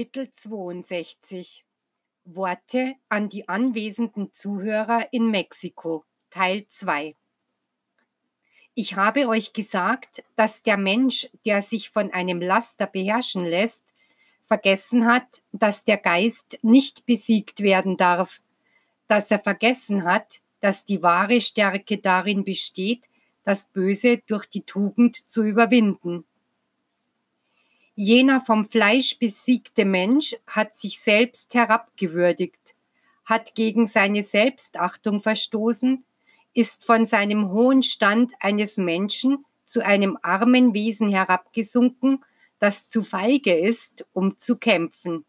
Kapitel 62 Worte an die anwesenden Zuhörer in Mexiko Teil 2 Ich habe euch gesagt, dass der Mensch, der sich von einem Laster beherrschen lässt, vergessen hat, dass der Geist nicht besiegt werden darf, dass er vergessen hat, dass die wahre Stärke darin besteht, das Böse durch die Tugend zu überwinden. Jener vom Fleisch besiegte Mensch hat sich selbst herabgewürdigt, hat gegen seine Selbstachtung verstoßen, ist von seinem hohen Stand eines Menschen zu einem armen Wesen herabgesunken, das zu feige ist, um zu kämpfen.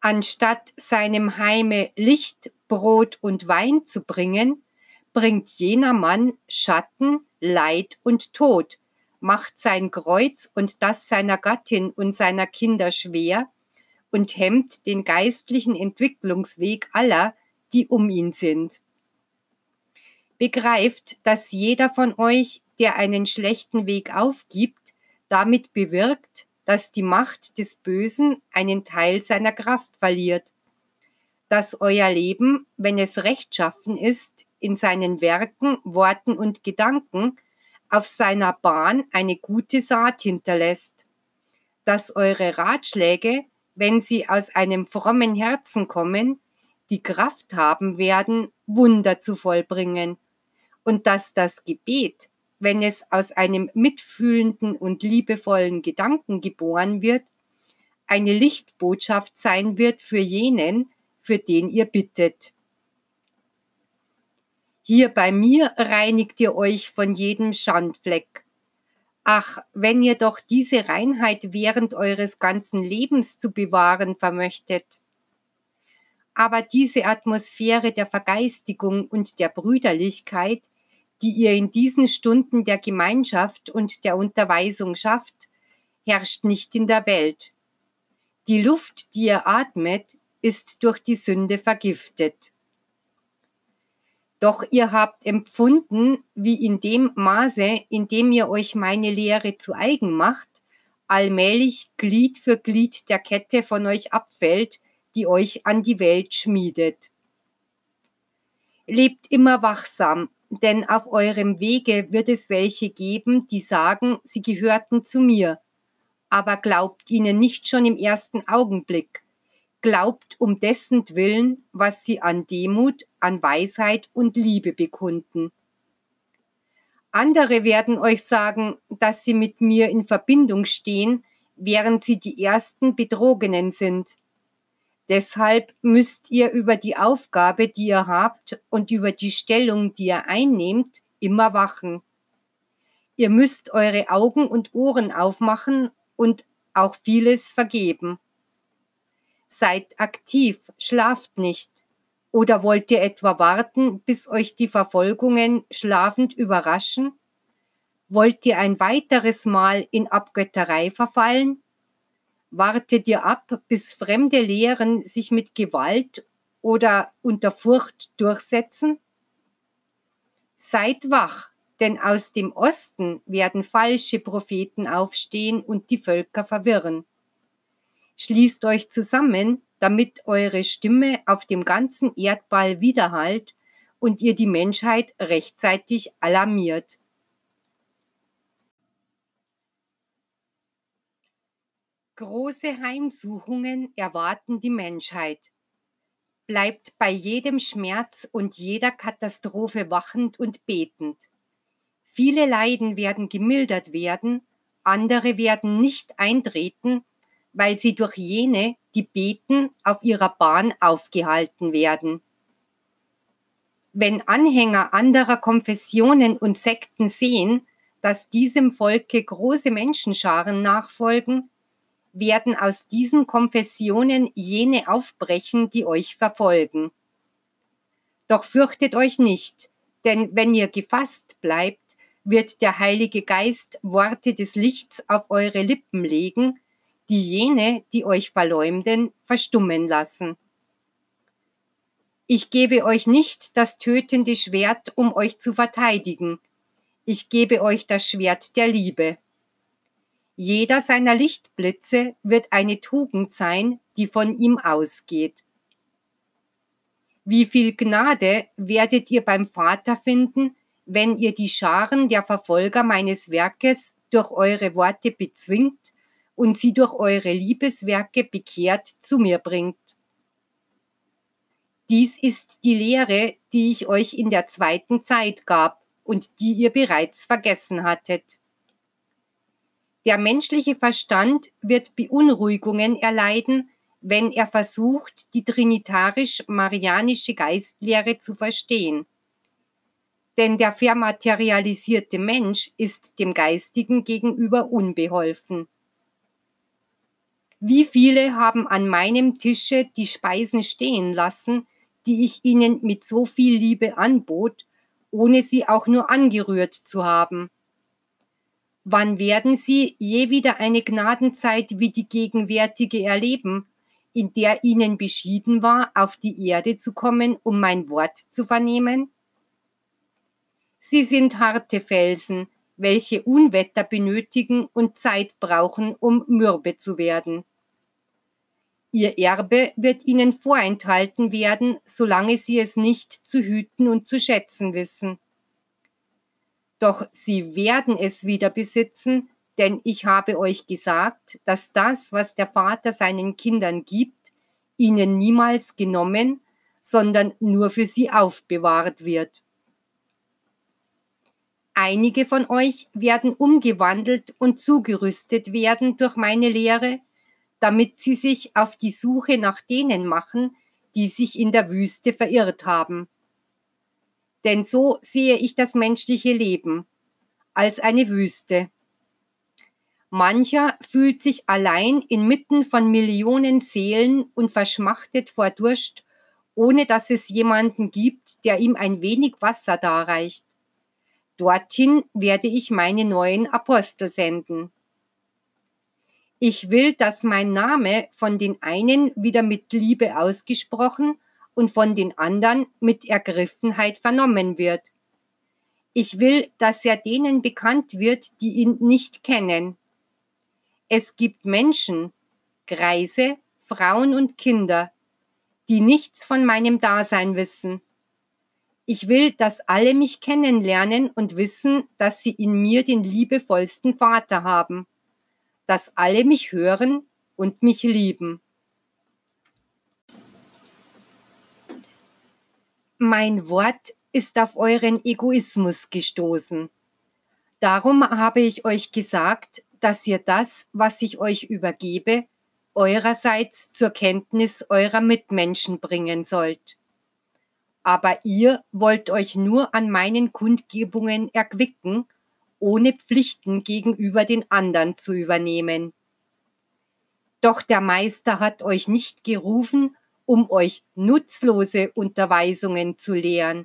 Anstatt seinem Heime Licht, Brot und Wein zu bringen, bringt jener Mann Schatten, Leid und Tod, macht sein Kreuz und das seiner Gattin und seiner Kinder schwer und hemmt den geistlichen Entwicklungsweg aller, die um ihn sind. Begreift, dass jeder von euch, der einen schlechten Weg aufgibt, damit bewirkt, dass die Macht des Bösen einen Teil seiner Kraft verliert, dass euer Leben, wenn es rechtschaffen ist, in seinen Werken, Worten und Gedanken auf seiner Bahn eine gute Saat hinterlässt, dass eure Ratschläge, wenn sie aus einem frommen Herzen kommen, die Kraft haben werden, Wunder zu vollbringen, und dass das Gebet, wenn es aus einem mitfühlenden und liebevollen Gedanken geboren wird, eine Lichtbotschaft sein wird für jenen, für den ihr bittet. Hier bei mir reinigt ihr euch von jedem Schandfleck. Ach, wenn ihr doch diese Reinheit während eures ganzen Lebens zu bewahren vermöchtet. Aber diese Atmosphäre der Vergeistigung und der Brüderlichkeit, die ihr in diesen Stunden der Gemeinschaft und der Unterweisung schafft, herrscht nicht in der Welt. Die Luft, die ihr atmet, ist durch die Sünde vergiftet. Doch ihr habt empfunden, wie in dem Maße, in dem ihr euch meine Lehre zu eigen macht, allmählich Glied für Glied der Kette von euch abfällt, die euch an die Welt schmiedet. Lebt immer wachsam, denn auf eurem Wege wird es welche geben, die sagen, sie gehörten zu mir, aber glaubt ihnen nicht schon im ersten Augenblick glaubt um dessen Willen, was sie an Demut, an Weisheit und Liebe bekunden. Andere werden euch sagen, dass sie mit mir in Verbindung stehen, während sie die ersten Betrogenen sind. Deshalb müsst ihr über die Aufgabe, die ihr habt und über die Stellung, die ihr einnehmt, immer wachen. Ihr müsst eure Augen und Ohren aufmachen und auch vieles vergeben. Seid aktiv, schlaft nicht. Oder wollt ihr etwa warten, bis euch die Verfolgungen schlafend überraschen? Wollt ihr ein weiteres Mal in Abgötterei verfallen? Wartet ihr ab, bis fremde Lehren sich mit Gewalt oder unter Furcht durchsetzen? Seid wach, denn aus dem Osten werden falsche Propheten aufstehen und die Völker verwirren. Schließt euch zusammen, damit eure Stimme auf dem ganzen Erdball widerhallt und ihr die Menschheit rechtzeitig alarmiert. Große Heimsuchungen erwarten die Menschheit. Bleibt bei jedem Schmerz und jeder Katastrophe wachend und betend. Viele Leiden werden gemildert werden, andere werden nicht eintreten weil sie durch jene, die beten, auf ihrer Bahn aufgehalten werden. Wenn Anhänger anderer Konfessionen und Sekten sehen, dass diesem Volke große Menschenscharen nachfolgen, werden aus diesen Konfessionen jene aufbrechen, die euch verfolgen. Doch fürchtet euch nicht, denn wenn ihr gefasst bleibt, wird der Heilige Geist Worte des Lichts auf eure Lippen legen, die jene, die euch verleumden, verstummen lassen. Ich gebe euch nicht das tötende Schwert, um euch zu verteidigen. Ich gebe euch das Schwert der Liebe. Jeder seiner Lichtblitze wird eine Tugend sein, die von ihm ausgeht. Wie viel Gnade werdet ihr beim Vater finden, wenn ihr die Scharen der Verfolger meines Werkes durch eure Worte bezwingt und sie durch eure Liebeswerke bekehrt zu mir bringt. Dies ist die Lehre, die ich euch in der zweiten Zeit gab und die ihr bereits vergessen hattet. Der menschliche Verstand wird Beunruhigungen erleiden, wenn er versucht, die trinitarisch-marianische Geistlehre zu verstehen. Denn der vermaterialisierte Mensch ist dem Geistigen gegenüber unbeholfen. Wie viele haben an meinem Tische die Speisen stehen lassen, die ich ihnen mit so viel Liebe anbot, ohne sie auch nur angerührt zu haben? Wann werden Sie je wieder eine Gnadenzeit wie die gegenwärtige erleben, in der Ihnen beschieden war, auf die Erde zu kommen, um mein Wort zu vernehmen? Sie sind harte Felsen, welche Unwetter benötigen und Zeit brauchen, um mürbe zu werden. Ihr Erbe wird ihnen vorenthalten werden, solange sie es nicht zu hüten und zu schätzen wissen. Doch sie werden es wieder besitzen, denn ich habe euch gesagt, dass das, was der Vater seinen Kindern gibt, ihnen niemals genommen, sondern nur für sie aufbewahrt wird. Einige von euch werden umgewandelt und zugerüstet werden durch meine Lehre, damit sie sich auf die Suche nach denen machen, die sich in der Wüste verirrt haben denn so sehe ich das menschliche Leben als eine Wüste. Mancher fühlt sich allein inmitten von Millionen Seelen und verschmachtet vor Durst, ohne dass es jemanden gibt, der ihm ein wenig Wasser darreicht. Dorthin werde ich meine neuen Apostel senden. Ich will, dass mein Name von den einen wieder mit Liebe ausgesprochen und von den anderen mit Ergriffenheit vernommen wird. Ich will, dass er denen bekannt wird, die ihn nicht kennen. Es gibt Menschen, Greise, Frauen und Kinder, die nichts von meinem Dasein wissen. Ich will, dass alle mich kennenlernen und wissen, dass sie in mir den liebevollsten Vater haben, dass alle mich hören und mich lieben. Mein Wort ist auf euren Egoismus gestoßen. Darum habe ich euch gesagt, dass ihr das, was ich euch übergebe, eurerseits zur Kenntnis eurer Mitmenschen bringen sollt. Aber ihr wollt euch nur an meinen Kundgebungen erquicken, ohne Pflichten gegenüber den anderen zu übernehmen. Doch der Meister hat euch nicht gerufen, um euch nutzlose Unterweisungen zu lehren.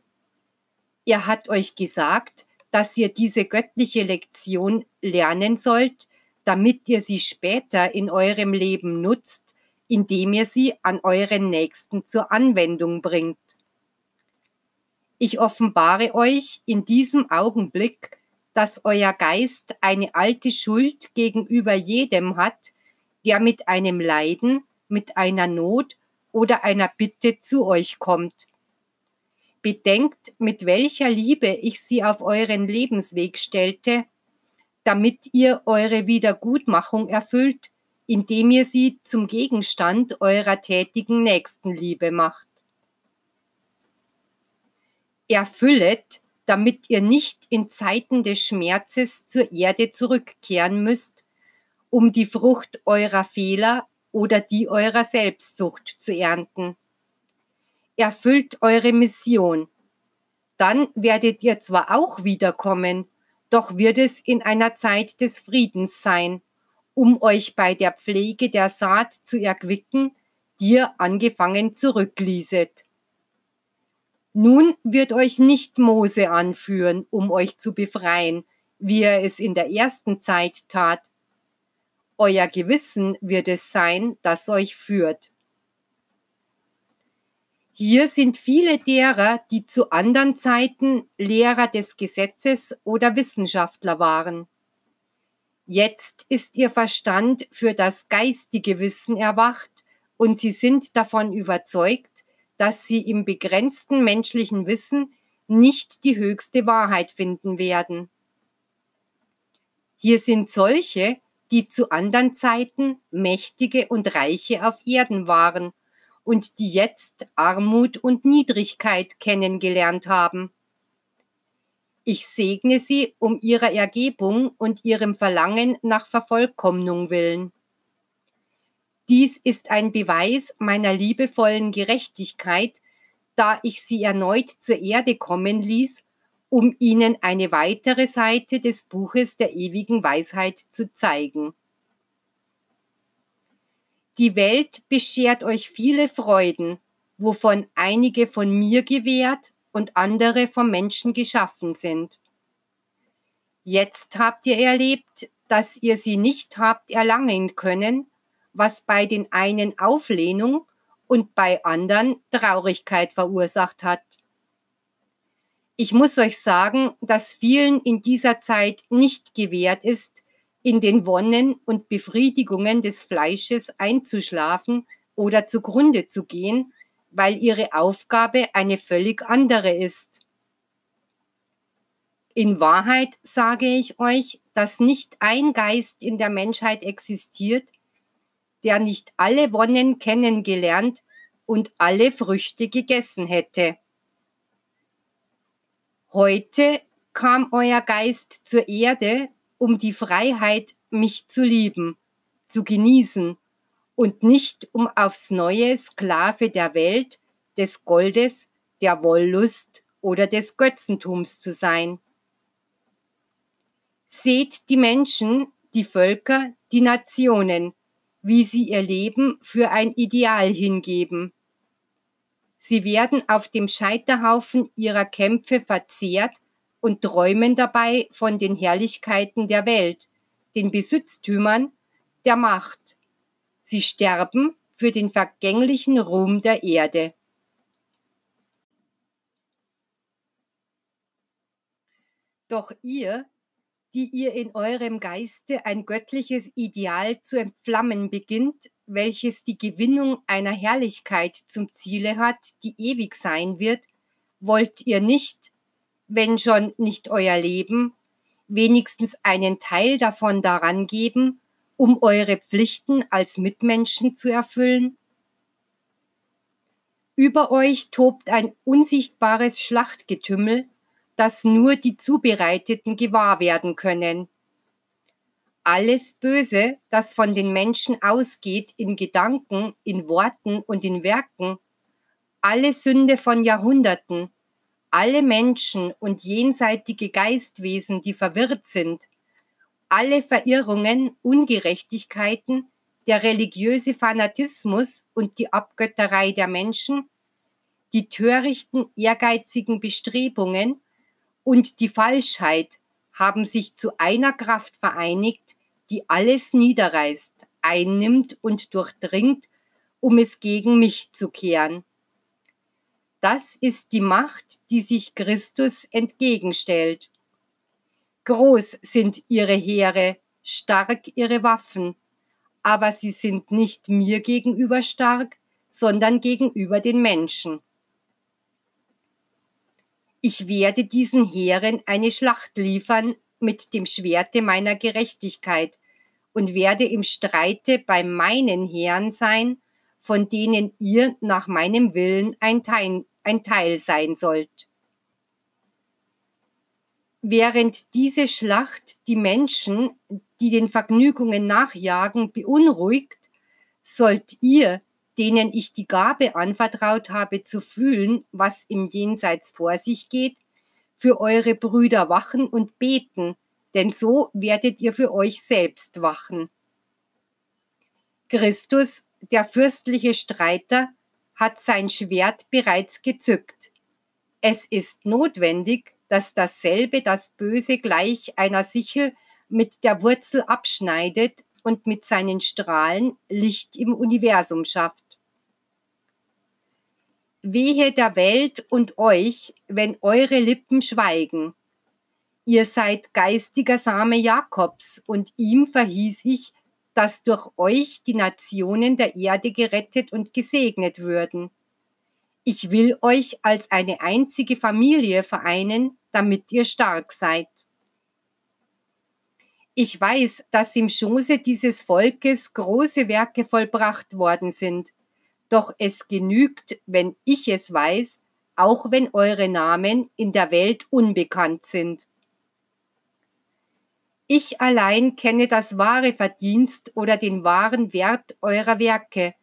Er hat euch gesagt, dass ihr diese göttliche Lektion lernen sollt, damit ihr sie später in eurem Leben nutzt, indem ihr sie an euren Nächsten zur Anwendung bringt. Ich offenbare euch in diesem Augenblick, dass euer Geist eine alte Schuld gegenüber jedem hat, der mit einem Leiden, mit einer Not oder einer Bitte zu euch kommt. Bedenkt, mit welcher Liebe ich sie auf euren Lebensweg stellte, damit ihr eure Wiedergutmachung erfüllt, indem ihr sie zum Gegenstand eurer tätigen Nächstenliebe macht. Erfüllet, damit ihr nicht in Zeiten des Schmerzes zur Erde zurückkehren müsst, um die Frucht eurer Fehler oder die eurer Selbstsucht zu ernten. Erfüllt eure Mission. Dann werdet ihr zwar auch wiederkommen, doch wird es in einer Zeit des Friedens sein, um euch bei der Pflege der Saat zu erquicken, die ihr angefangen zurücklieset. Nun wird euch nicht Mose anführen, um euch zu befreien, wie er es in der ersten Zeit tat, euer Gewissen wird es sein, das euch führt. Hier sind viele derer, die zu anderen Zeiten Lehrer des Gesetzes oder Wissenschaftler waren. Jetzt ist ihr Verstand für das geistige Wissen erwacht und sie sind davon überzeugt, dass sie im begrenzten menschlichen Wissen nicht die höchste Wahrheit finden werden. Hier sind solche, die zu anderen Zeiten Mächtige und Reiche auf Erden waren und die jetzt Armut und Niedrigkeit kennengelernt haben. Ich segne sie um ihrer Ergebung und ihrem Verlangen nach Vervollkommnung willen. Dies ist ein Beweis meiner liebevollen Gerechtigkeit, da ich sie erneut zur Erde kommen ließ, um ihnen eine weitere Seite des Buches der ewigen Weisheit zu zeigen. Die Welt beschert euch viele Freuden, wovon einige von mir gewährt und andere vom Menschen geschaffen sind. Jetzt habt ihr erlebt, dass ihr sie nicht habt erlangen können, was bei den einen Auflehnung und bei anderen Traurigkeit verursacht hat. Ich muss euch sagen, dass vielen in dieser Zeit nicht gewährt ist, in den Wonnen und Befriedigungen des Fleisches einzuschlafen oder zugrunde zu gehen, weil ihre Aufgabe eine völlig andere ist. In Wahrheit sage ich euch, dass nicht ein Geist in der Menschheit existiert, der nicht alle Wonnen kennengelernt und alle Früchte gegessen hätte. Heute kam euer Geist zur Erde, um die Freiheit, mich zu lieben, zu genießen und nicht um aufs neue Sklave der Welt, des Goldes, der Wollust oder des Götzentums zu sein. Seht die Menschen, die Völker, die Nationen, wie sie ihr Leben für ein Ideal hingeben. Sie werden auf dem Scheiterhaufen ihrer Kämpfe verzehrt und träumen dabei von den Herrlichkeiten der Welt, den Besitztümern, der Macht, Sie sterben für den vergänglichen Ruhm der Erde. Doch ihr, die ihr in eurem Geiste ein göttliches Ideal zu entflammen beginnt, welches die Gewinnung einer Herrlichkeit zum Ziele hat, die ewig sein wird, wollt ihr nicht, wenn schon nicht euer Leben, wenigstens einen Teil davon daran geben, um eure Pflichten als Mitmenschen zu erfüllen? Über euch tobt ein unsichtbares Schlachtgetümmel, das nur die Zubereiteten gewahr werden können. Alles Böse, das von den Menschen ausgeht in Gedanken, in Worten und in Werken, alle Sünde von Jahrhunderten, alle Menschen und jenseitige Geistwesen, die verwirrt sind, alle Verirrungen, Ungerechtigkeiten, der religiöse Fanatismus und die Abgötterei der Menschen, die törichten, ehrgeizigen Bestrebungen und die Falschheit haben sich zu einer Kraft vereinigt, die alles niederreißt, einnimmt und durchdringt, um es gegen mich zu kehren. Das ist die Macht, die sich Christus entgegenstellt. Groß sind ihre Heere, stark ihre Waffen, aber sie sind nicht mir gegenüber stark, sondern gegenüber den Menschen. Ich werde diesen Heeren eine Schlacht liefern mit dem Schwerte meiner Gerechtigkeit und werde im Streite bei meinen Heeren sein, von denen ihr nach meinem Willen ein Teil, ein Teil sein sollt. Während diese Schlacht die Menschen, die den Vergnügungen nachjagen, beunruhigt, sollt ihr, denen ich die Gabe anvertraut habe, zu fühlen, was im Jenseits vor sich geht, für eure Brüder wachen und beten, denn so werdet ihr für euch selbst wachen. Christus, der fürstliche Streiter, hat sein Schwert bereits gezückt. Es ist notwendig, dass dasselbe das Böse gleich einer Sichel mit der Wurzel abschneidet und mit seinen Strahlen Licht im Universum schafft. Wehe der Welt und euch, wenn eure Lippen schweigen. Ihr seid geistiger Same Jakobs und ihm verhieß ich, dass durch euch die Nationen der Erde gerettet und gesegnet würden. Ich will euch als eine einzige Familie vereinen, damit ihr stark seid. Ich weiß, dass im Schoße dieses Volkes große Werke vollbracht worden sind, doch es genügt, wenn ich es weiß, auch wenn eure Namen in der Welt unbekannt sind. Ich allein kenne das wahre Verdienst oder den wahren Wert eurer Werke,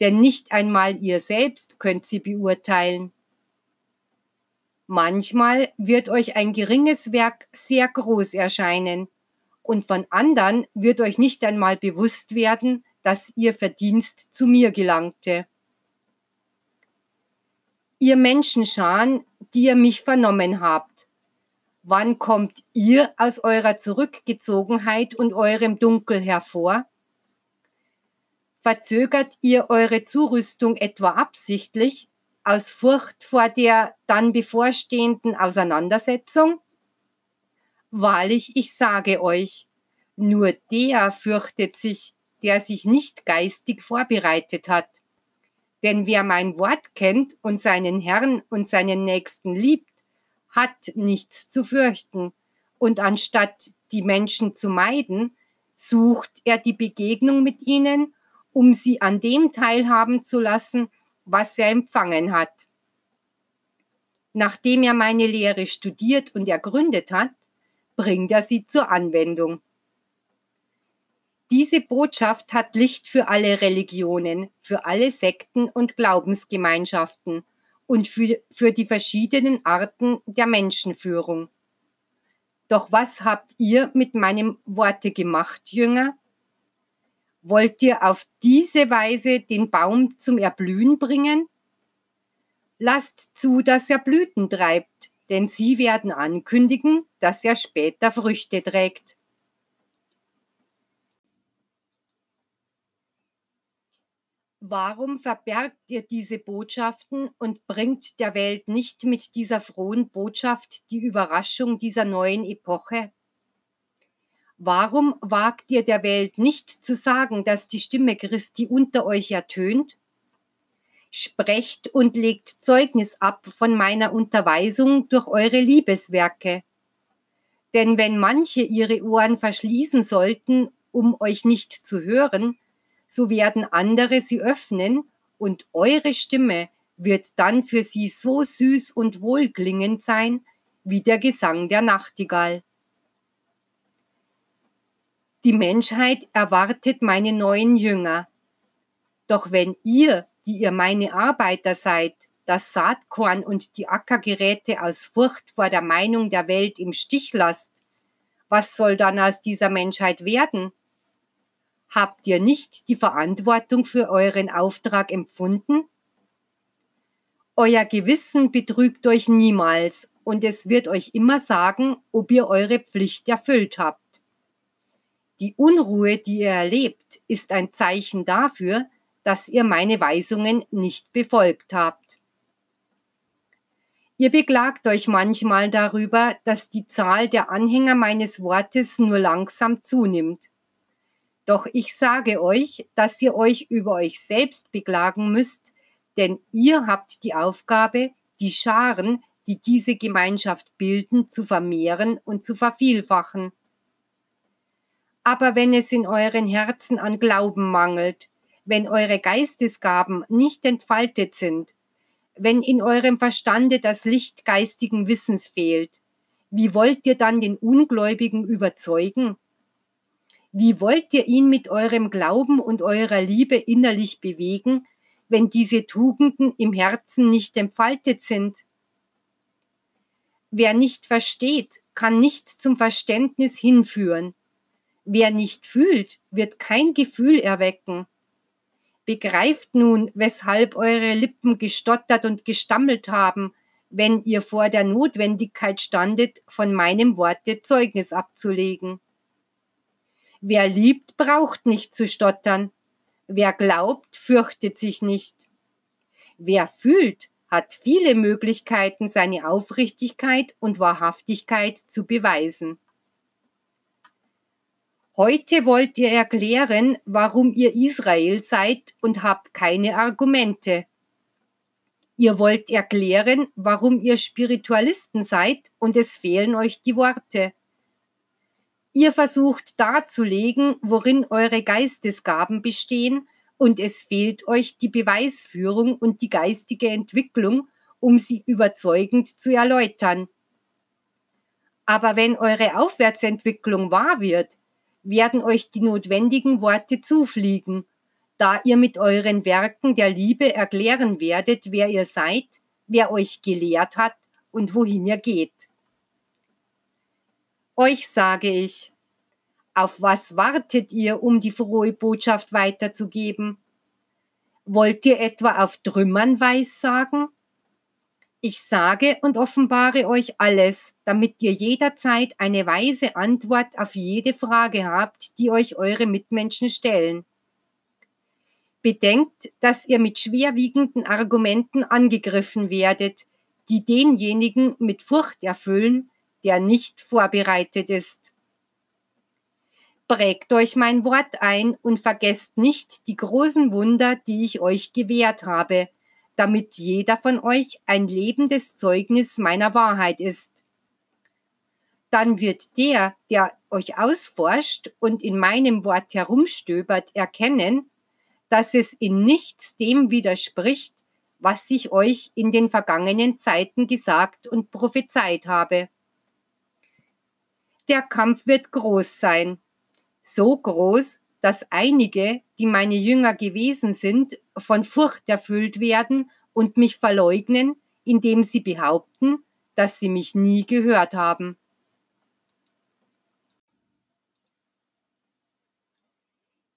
denn nicht einmal ihr selbst könnt sie beurteilen. Manchmal wird euch ein geringes Werk sehr groß erscheinen, und von anderen wird euch nicht einmal bewusst werden, dass ihr Verdienst zu mir gelangte. Ihr Menschenscharen, die ihr mich vernommen habt, Wann kommt ihr aus eurer Zurückgezogenheit und eurem Dunkel hervor? Verzögert ihr eure Zurüstung etwa absichtlich aus Furcht vor der dann bevorstehenden Auseinandersetzung? Wahrlich, ich sage euch, nur der fürchtet sich, der sich nicht geistig vorbereitet hat. Denn wer mein Wort kennt und seinen Herrn und seinen Nächsten liebt, hat nichts zu fürchten, und anstatt die Menschen zu meiden, sucht er die Begegnung mit ihnen, um sie an dem teilhaben zu lassen, was er empfangen hat. Nachdem er meine Lehre studiert und ergründet hat, bringt er sie zur Anwendung. Diese Botschaft hat Licht für alle Religionen, für alle Sekten und Glaubensgemeinschaften und für, für die verschiedenen Arten der Menschenführung. Doch was habt ihr mit meinem Worte gemacht, Jünger? Wollt ihr auf diese Weise den Baum zum Erblühen bringen? Lasst zu, dass er Blüten treibt, denn sie werden ankündigen, dass er später Früchte trägt. Warum verbergt ihr diese Botschaften und bringt der Welt nicht mit dieser frohen Botschaft die Überraschung dieser neuen Epoche? Warum wagt ihr der Welt nicht zu sagen, dass die Stimme Christi unter euch ertönt? Sprecht und legt Zeugnis ab von meiner Unterweisung durch eure Liebeswerke. Denn wenn manche ihre Ohren verschließen sollten, um euch nicht zu hören, so werden andere sie öffnen und eure Stimme wird dann für sie so süß und wohlklingend sein wie der Gesang der Nachtigall. Die Menschheit erwartet meine neuen Jünger. Doch wenn ihr, die ihr meine Arbeiter seid, das Saatkorn und die Ackergeräte aus Furcht vor der Meinung der Welt im Stich lasst, was soll dann aus dieser Menschheit werden? Habt ihr nicht die Verantwortung für euren Auftrag empfunden? Euer Gewissen betrügt euch niemals und es wird euch immer sagen, ob ihr eure Pflicht erfüllt habt. Die Unruhe, die ihr erlebt, ist ein Zeichen dafür, dass ihr meine Weisungen nicht befolgt habt. Ihr beklagt euch manchmal darüber, dass die Zahl der Anhänger meines Wortes nur langsam zunimmt. Doch ich sage euch, dass ihr euch über euch selbst beklagen müsst, denn ihr habt die Aufgabe, die Scharen, die diese Gemeinschaft bilden, zu vermehren und zu vervielfachen. Aber wenn es in euren Herzen an Glauben mangelt, wenn eure Geistesgaben nicht entfaltet sind, wenn in eurem Verstande das Licht geistigen Wissens fehlt, wie wollt ihr dann den Ungläubigen überzeugen? Wie wollt ihr ihn mit eurem Glauben und eurer Liebe innerlich bewegen, wenn diese Tugenden im Herzen nicht entfaltet sind? Wer nicht versteht, kann nicht zum Verständnis hinführen. Wer nicht fühlt, wird kein Gefühl erwecken. Begreift nun, weshalb eure Lippen gestottert und gestammelt haben, wenn ihr vor der Notwendigkeit standet, von meinem Worte Zeugnis abzulegen. Wer liebt, braucht nicht zu stottern. Wer glaubt, fürchtet sich nicht. Wer fühlt, hat viele Möglichkeiten, seine Aufrichtigkeit und Wahrhaftigkeit zu beweisen. Heute wollt ihr erklären, warum ihr Israel seid und habt keine Argumente. Ihr wollt erklären, warum ihr Spiritualisten seid und es fehlen euch die Worte. Ihr versucht darzulegen, worin eure Geistesgaben bestehen und es fehlt euch die Beweisführung und die geistige Entwicklung, um sie überzeugend zu erläutern. Aber wenn eure Aufwärtsentwicklung wahr wird, werden euch die notwendigen Worte zufliegen, da ihr mit euren Werken der Liebe erklären werdet, wer ihr seid, wer euch gelehrt hat und wohin ihr geht. Euch sage ich, auf was wartet ihr, um die frohe Botschaft weiterzugeben? Wollt ihr etwa auf Trümmern weissagen? Ich sage und offenbare euch alles, damit ihr jederzeit eine weise Antwort auf jede Frage habt, die euch eure Mitmenschen stellen. Bedenkt, dass ihr mit schwerwiegenden Argumenten angegriffen werdet, die denjenigen mit Furcht erfüllen, der nicht vorbereitet ist. Prägt euch mein Wort ein und vergesst nicht die großen Wunder, die ich euch gewährt habe, damit jeder von euch ein lebendes Zeugnis meiner Wahrheit ist. Dann wird der, der euch ausforscht und in meinem Wort herumstöbert, erkennen, dass es in nichts dem widerspricht, was ich euch in den vergangenen Zeiten gesagt und prophezeit habe. Der Kampf wird groß sein, so groß, dass einige, die meine Jünger gewesen sind, von Furcht erfüllt werden und mich verleugnen, indem sie behaupten, dass sie mich nie gehört haben.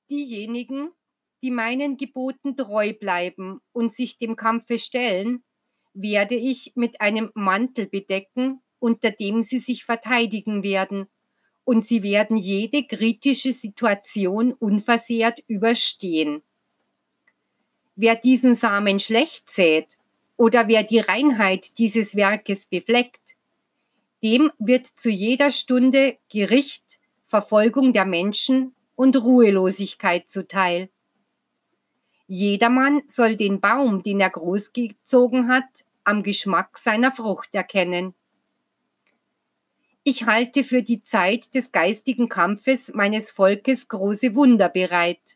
Diejenigen, die meinen Geboten treu bleiben und sich dem Kampfe stellen, werde ich mit einem Mantel bedecken, unter dem sie sich verteidigen werden, und sie werden jede kritische Situation unversehrt überstehen. Wer diesen Samen schlecht sät oder wer die Reinheit dieses Werkes befleckt, dem wird zu jeder Stunde Gericht, Verfolgung der Menschen und Ruhelosigkeit zuteil. Jedermann soll den Baum, den er großgezogen hat, am Geschmack seiner Frucht erkennen. Ich halte für die Zeit des geistigen Kampfes meines Volkes große Wunder bereit.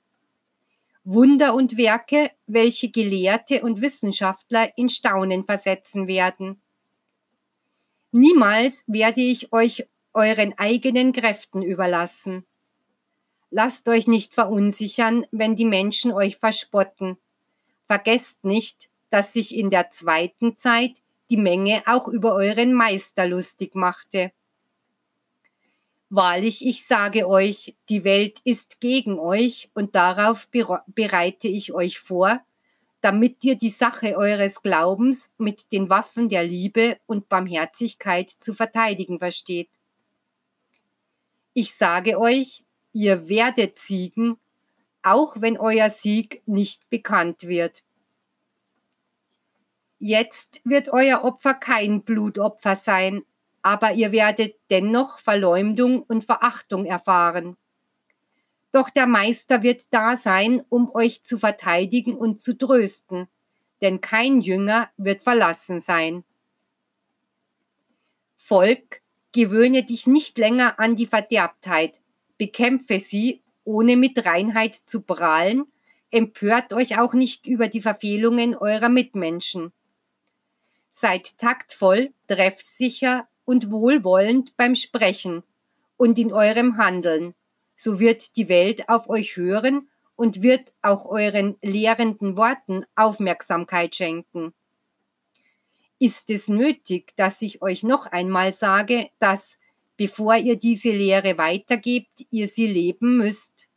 Wunder und Werke, welche Gelehrte und Wissenschaftler in Staunen versetzen werden. Niemals werde ich euch euren eigenen Kräften überlassen. Lasst euch nicht verunsichern, wenn die Menschen euch verspotten. Vergesst nicht, dass sich in der zweiten Zeit die Menge auch über euren Meister lustig machte. Wahrlich, ich sage euch, die Welt ist gegen euch und darauf bereite ich euch vor, damit ihr die Sache eures Glaubens mit den Waffen der Liebe und Barmherzigkeit zu verteidigen versteht. Ich sage euch, ihr werdet siegen, auch wenn euer Sieg nicht bekannt wird. Jetzt wird euer Opfer kein Blutopfer sein, aber ihr werdet dennoch Verleumdung und Verachtung erfahren. Doch der Meister wird da sein, um euch zu verteidigen und zu trösten, denn kein Jünger wird verlassen sein. Volk, gewöhne dich nicht länger an die Verderbtheit, bekämpfe sie, ohne mit Reinheit zu prahlen, empört euch auch nicht über die Verfehlungen eurer Mitmenschen. Seid taktvoll, treffsicher, und wohlwollend beim Sprechen und in eurem Handeln. So wird die Welt auf euch hören und wird auch euren lehrenden Worten Aufmerksamkeit schenken. Ist es nötig, dass ich euch noch einmal sage, dass, bevor ihr diese Lehre weitergebt, ihr sie leben müsst?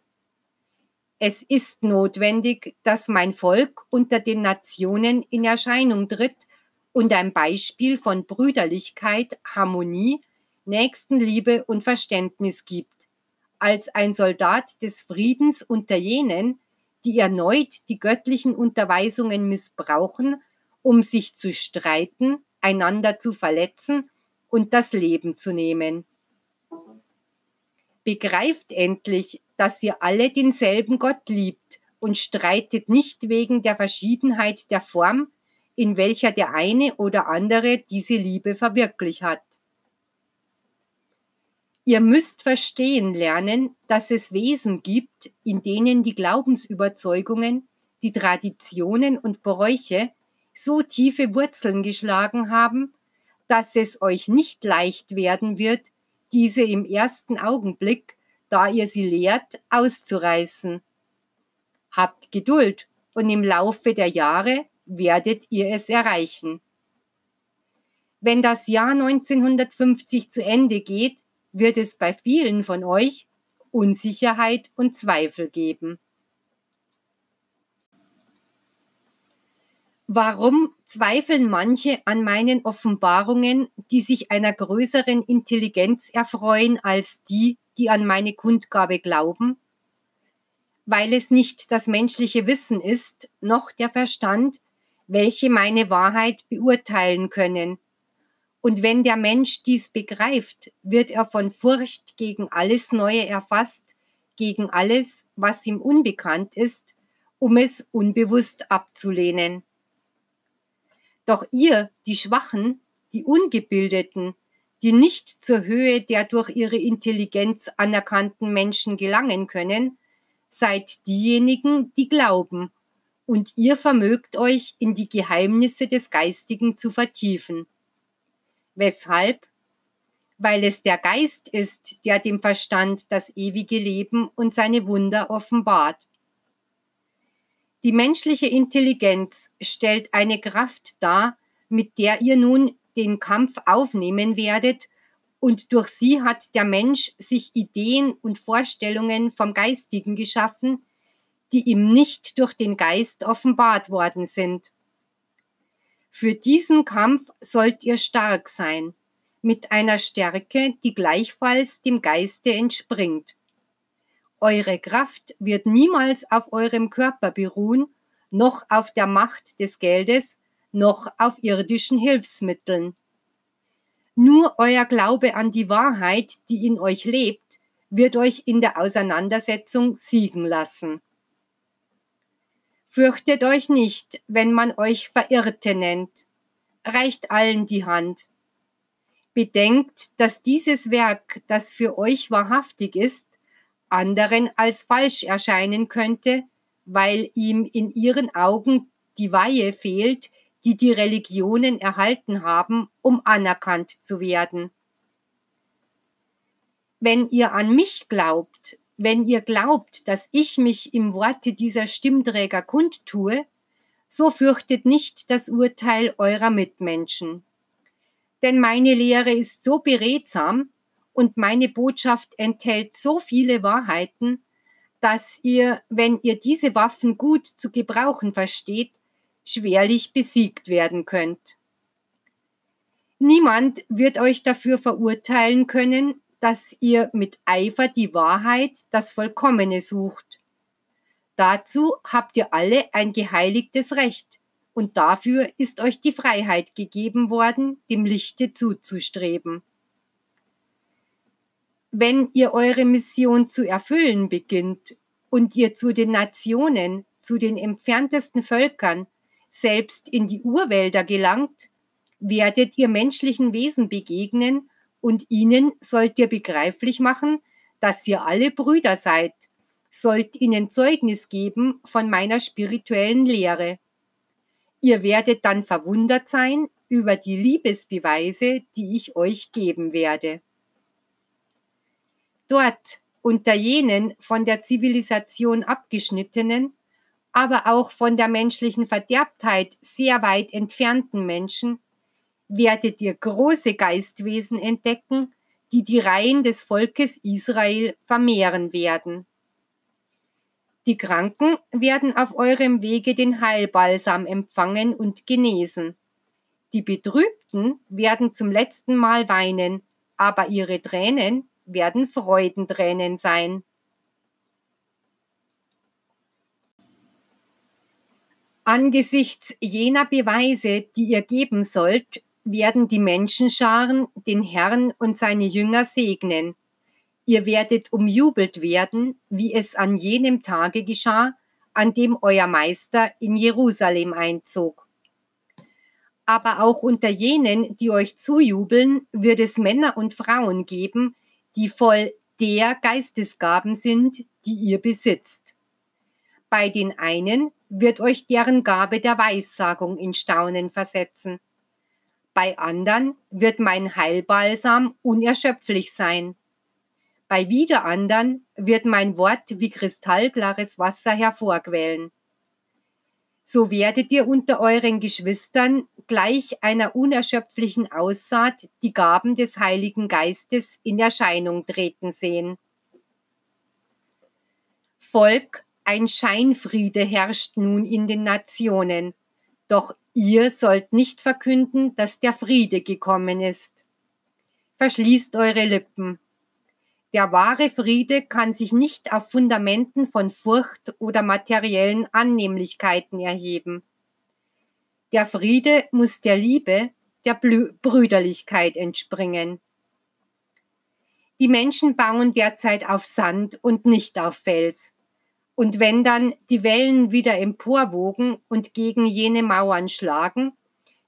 Es ist notwendig, dass mein Volk unter den Nationen in Erscheinung tritt und ein Beispiel von Brüderlichkeit, Harmonie, Nächstenliebe und Verständnis gibt, als ein Soldat des Friedens unter jenen, die erneut die göttlichen Unterweisungen missbrauchen um sich zu streiten, einander zu verletzen und das Leben zu nehmen. Begreift endlich, dass ihr alle denselben Gott liebt und streitet nicht wegen der Verschiedenheit der Form, in welcher der eine oder andere diese Liebe verwirklicht hat. Ihr müsst verstehen lernen, dass es Wesen gibt, in denen die Glaubensüberzeugungen, die Traditionen und Bräuche so tiefe Wurzeln geschlagen haben, dass es euch nicht leicht werden wird, diese im ersten Augenblick, da ihr sie lehrt, auszureißen. Habt Geduld und im Laufe der Jahre werdet ihr es erreichen. Wenn das Jahr 1950 zu Ende geht, wird es bei vielen von euch Unsicherheit und Zweifel geben. Warum zweifeln manche an meinen Offenbarungen, die sich einer größeren Intelligenz erfreuen als die, die an meine Kundgabe glauben? Weil es nicht das menschliche Wissen ist, noch der Verstand, welche meine Wahrheit beurteilen können, und wenn der Mensch dies begreift, wird er von Furcht gegen alles Neue erfasst, gegen alles, was ihm unbekannt ist, um es unbewusst abzulehnen. Doch ihr, die Schwachen, die Ungebildeten, die nicht zur Höhe der durch ihre Intelligenz anerkannten Menschen gelangen können, seid diejenigen, die glauben, und ihr vermögt euch in die Geheimnisse des Geistigen zu vertiefen. Weshalb? Weil es der Geist ist, der dem Verstand das ewige Leben und seine Wunder offenbart. Die menschliche Intelligenz stellt eine Kraft dar, mit der ihr nun den Kampf aufnehmen werdet, und durch sie hat der Mensch sich Ideen und Vorstellungen vom Geistigen geschaffen, die ihm nicht durch den Geist offenbart worden sind. Für diesen Kampf sollt ihr stark sein, mit einer Stärke, die gleichfalls dem Geiste entspringt. Eure Kraft wird niemals auf eurem Körper beruhen, noch auf der Macht des Geldes, noch auf irdischen Hilfsmitteln. Nur euer Glaube an die Wahrheit, die in euch lebt, wird euch in der Auseinandersetzung siegen lassen. Fürchtet euch nicht, wenn man euch Verirrte nennt. Reicht allen die Hand. Bedenkt, dass dieses Werk, das für euch wahrhaftig ist, anderen als falsch erscheinen könnte, weil ihm in ihren Augen die Weihe fehlt, die die Religionen erhalten haben, um anerkannt zu werden. Wenn ihr an mich glaubt, wenn ihr glaubt, dass ich mich im Worte dieser Stimmträger kundtue, so fürchtet nicht das Urteil eurer Mitmenschen. Denn meine Lehre ist so beredsam und meine Botschaft enthält so viele Wahrheiten, dass ihr, wenn ihr diese Waffen gut zu gebrauchen versteht, schwerlich besiegt werden könnt. Niemand wird euch dafür verurteilen können, dass ihr mit Eifer die Wahrheit, das Vollkommene sucht. Dazu habt ihr alle ein geheiligtes Recht, und dafür ist euch die Freiheit gegeben worden, dem Lichte zuzustreben. Wenn ihr eure Mission zu erfüllen beginnt und ihr zu den Nationen, zu den entferntesten Völkern, selbst in die Urwälder gelangt, werdet ihr menschlichen Wesen begegnen, und ihnen sollt ihr begreiflich machen, dass ihr alle Brüder seid, sollt ihnen Zeugnis geben von meiner spirituellen Lehre. Ihr werdet dann verwundert sein über die Liebesbeweise, die ich euch geben werde. Dort, unter jenen von der Zivilisation abgeschnittenen, aber auch von der menschlichen Verderbtheit sehr weit entfernten Menschen, werdet ihr große Geistwesen entdecken, die die Reihen des Volkes Israel vermehren werden. Die Kranken werden auf eurem Wege den Heilbalsam empfangen und genesen. Die Betrübten werden zum letzten Mal weinen, aber ihre Tränen werden Freudentränen sein. Angesichts jener Beweise, die ihr geben sollt, werden die Menschenscharen den Herrn und seine Jünger segnen. Ihr werdet umjubelt werden, wie es an jenem Tage geschah, an dem euer Meister in Jerusalem einzog. Aber auch unter jenen, die euch zujubeln, wird es Männer und Frauen geben, die voll der Geistesgaben sind, die ihr besitzt. Bei den einen wird euch deren Gabe der Weissagung in Staunen versetzen. Bei anderen wird mein Heilbalsam unerschöpflich sein. Bei wieder andern wird mein Wort wie kristallklares Wasser hervorquellen. So werdet ihr unter euren Geschwistern gleich einer unerschöpflichen Aussaat die Gaben des Heiligen Geistes in Erscheinung treten sehen. Volk, ein Scheinfriede herrscht nun in den Nationen, doch ihr sollt nicht verkünden, dass der Friede gekommen ist. Verschließt eure Lippen. Der wahre Friede kann sich nicht auf Fundamenten von Furcht oder materiellen Annehmlichkeiten erheben. Der Friede muss der Liebe, der Brüderlichkeit entspringen. Die Menschen bauen derzeit auf Sand und nicht auf Fels. Und wenn dann die Wellen wieder emporwogen und gegen jene Mauern schlagen,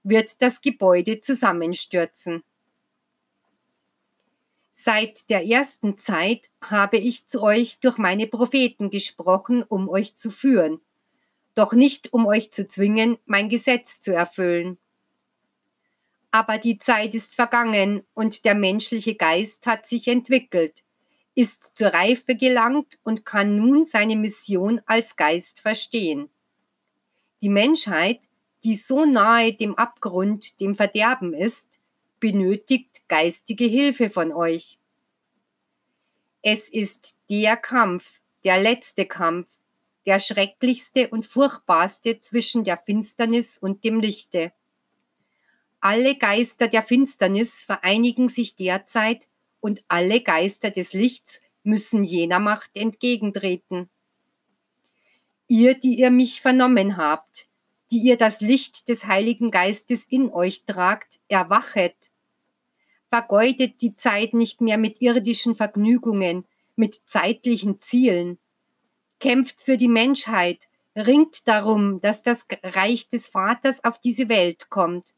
wird das Gebäude zusammenstürzen. Seit der ersten Zeit habe ich zu euch durch meine Propheten gesprochen, um euch zu führen, doch nicht um euch zu zwingen, mein Gesetz zu erfüllen. Aber die Zeit ist vergangen und der menschliche Geist hat sich entwickelt, ist zur Reife gelangt und kann nun seine Mission als Geist verstehen. Die Menschheit, die so nahe dem Abgrund, dem Verderben ist, benötigt geistige Hilfe von euch. Es ist der Kampf, der letzte Kampf, der schrecklichste und furchtbarste zwischen der Finsternis und dem Lichte. Alle Geister der Finsternis vereinigen sich derzeit und alle Geister des Lichts müssen jener Macht entgegentreten. Ihr, die ihr mich vernommen habt, die ihr das Licht des Heiligen Geistes in euch tragt, erwachet. Vergeudet die Zeit nicht mehr mit irdischen Vergnügungen, mit zeitlichen Zielen. Kämpft für die Menschheit, ringt darum, dass das Reich des Vaters auf diese Welt kommt.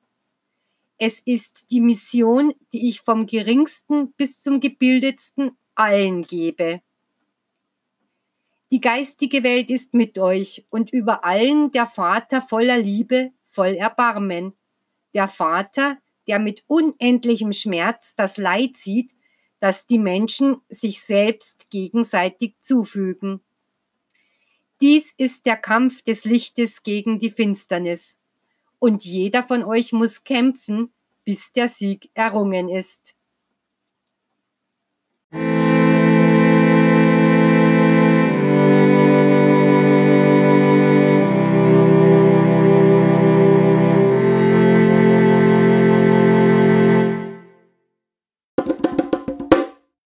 Es ist die Mission, die ich vom geringsten bis zum gebildetsten allen gebe. Die geistige Welt ist mit euch und über allen der Vater voller Liebe, voll Erbarmen. Der Vater, der mit unendlichem Schmerz das Leid sieht, das die Menschen sich selbst gegenseitig zufügen. Dies ist der Kampf des Lichtes gegen die Finsternis und jeder von euch muss kämpfen, bis der Sieg errungen ist.